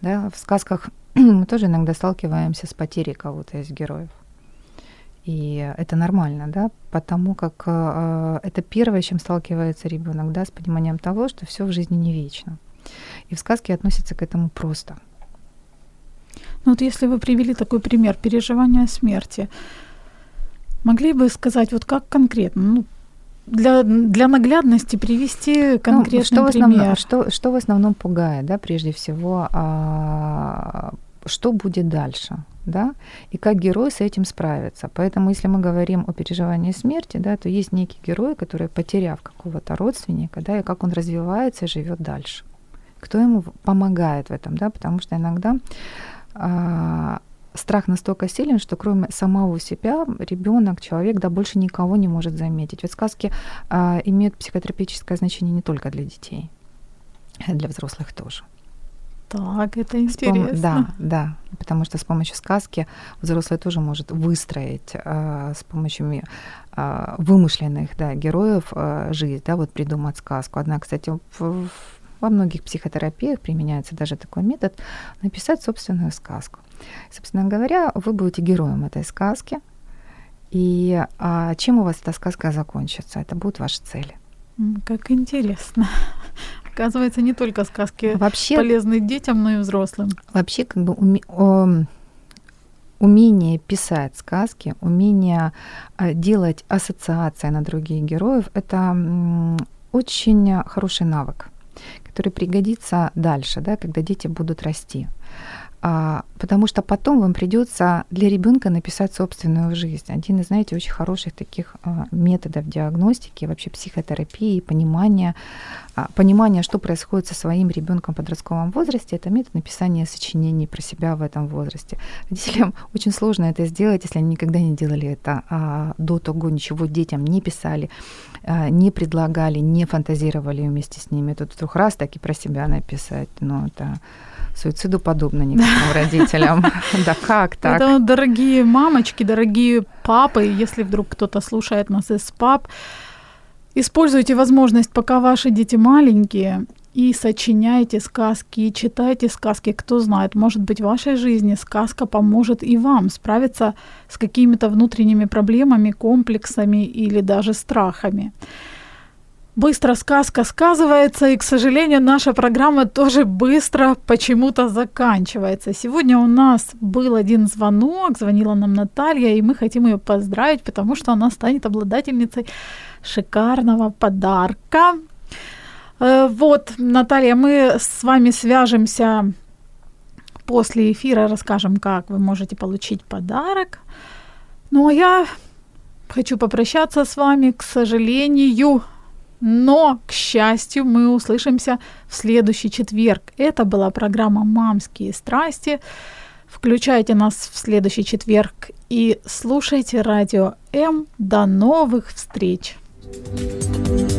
Да, в сказках *clears throat* мы тоже иногда сталкиваемся с потерей кого-то из героев. И это нормально, да, потому как э, это первое, с чем сталкивается ребенок, да, с пониманием того, что все в жизни не вечно. И в сказке относятся к этому просто. Ну вот если вы привели такой пример переживания смерти, могли бы сказать, вот как конкретно, ну, для, для наглядности привести конкретный ну, что пример. В основном, что, что в основном пугает, да, прежде всего, а, что будет дальше, да, и как герой с этим справится. Поэтому, если мы говорим о переживании смерти, да, то есть некий герой, который, потеряв какого-то родственника, да, и как он развивается и живет дальше. Кто ему помогает в этом, да, потому что иногда а, страх настолько силен, что кроме самого себя ребенок, человек, да, больше никого не может заметить. Ведь сказки а, имеют психотерапевтическое значение не только для детей, а для взрослых тоже. Так, это интересно. Пом- да, да, потому что с помощью сказки взрослый тоже может выстроить э, с помощью э, вымышленных да, героев э, жизнь, да, вот придумать сказку. Одна, кстати, в, во многих психотерапиях применяется даже такой метод написать собственную сказку. Собственно говоря, вы будете героем этой сказки, и а, чем у вас эта сказка закончится? Это будут ваши цели. Как интересно. Оказывается, не только сказки вообще, полезны детям, но и взрослым. Вообще, как бы уме, о, умение писать сказки, умение а, делать ассоциации на других героев, это очень хороший навык, который пригодится дальше, да, когда дети будут расти. А, потому что потом вам придется для ребенка написать собственную жизнь. Один из, знаете, очень хороших таких а, методов диагностики, вообще психотерапии, понимания, а, понимания, что происходит со своим ребенком в подростковом возрасте, это метод написания сочинений про себя в этом возрасте. Родителям *laughs* очень сложно это сделать, если они никогда не делали это а, до того, ничего детям не писали, а, не предлагали, не фантазировали вместе с ними. Тут вдруг раз так и про себя написать, ну это суициду подобно *laughs* некоторым родителям. *laughs* Да как так? Это, дорогие мамочки, дорогие папы, если вдруг кто-то слушает нас из пап, используйте возможность, пока ваши дети маленькие, и сочиняйте сказки, читайте сказки. Кто знает, может быть, в вашей жизни сказка поможет и вам справиться с какими-то внутренними проблемами, комплексами или даже страхами. Быстро сказка сказывается, и, к сожалению, наша программа тоже быстро почему-то заканчивается. Сегодня у нас был один звонок, звонила нам Наталья, и мы хотим ее поздравить, потому что она станет обладательницей шикарного подарка. Э, вот, Наталья, мы с вами свяжемся после эфира, расскажем, как вы можете получить подарок. Ну а я хочу попрощаться с вами, к сожалению, но, к счастью, мы услышимся в следующий четверг. Это была программа «Мамские страсти». Включайте нас в следующий четверг и слушайте радио М. До новых встреч! thank you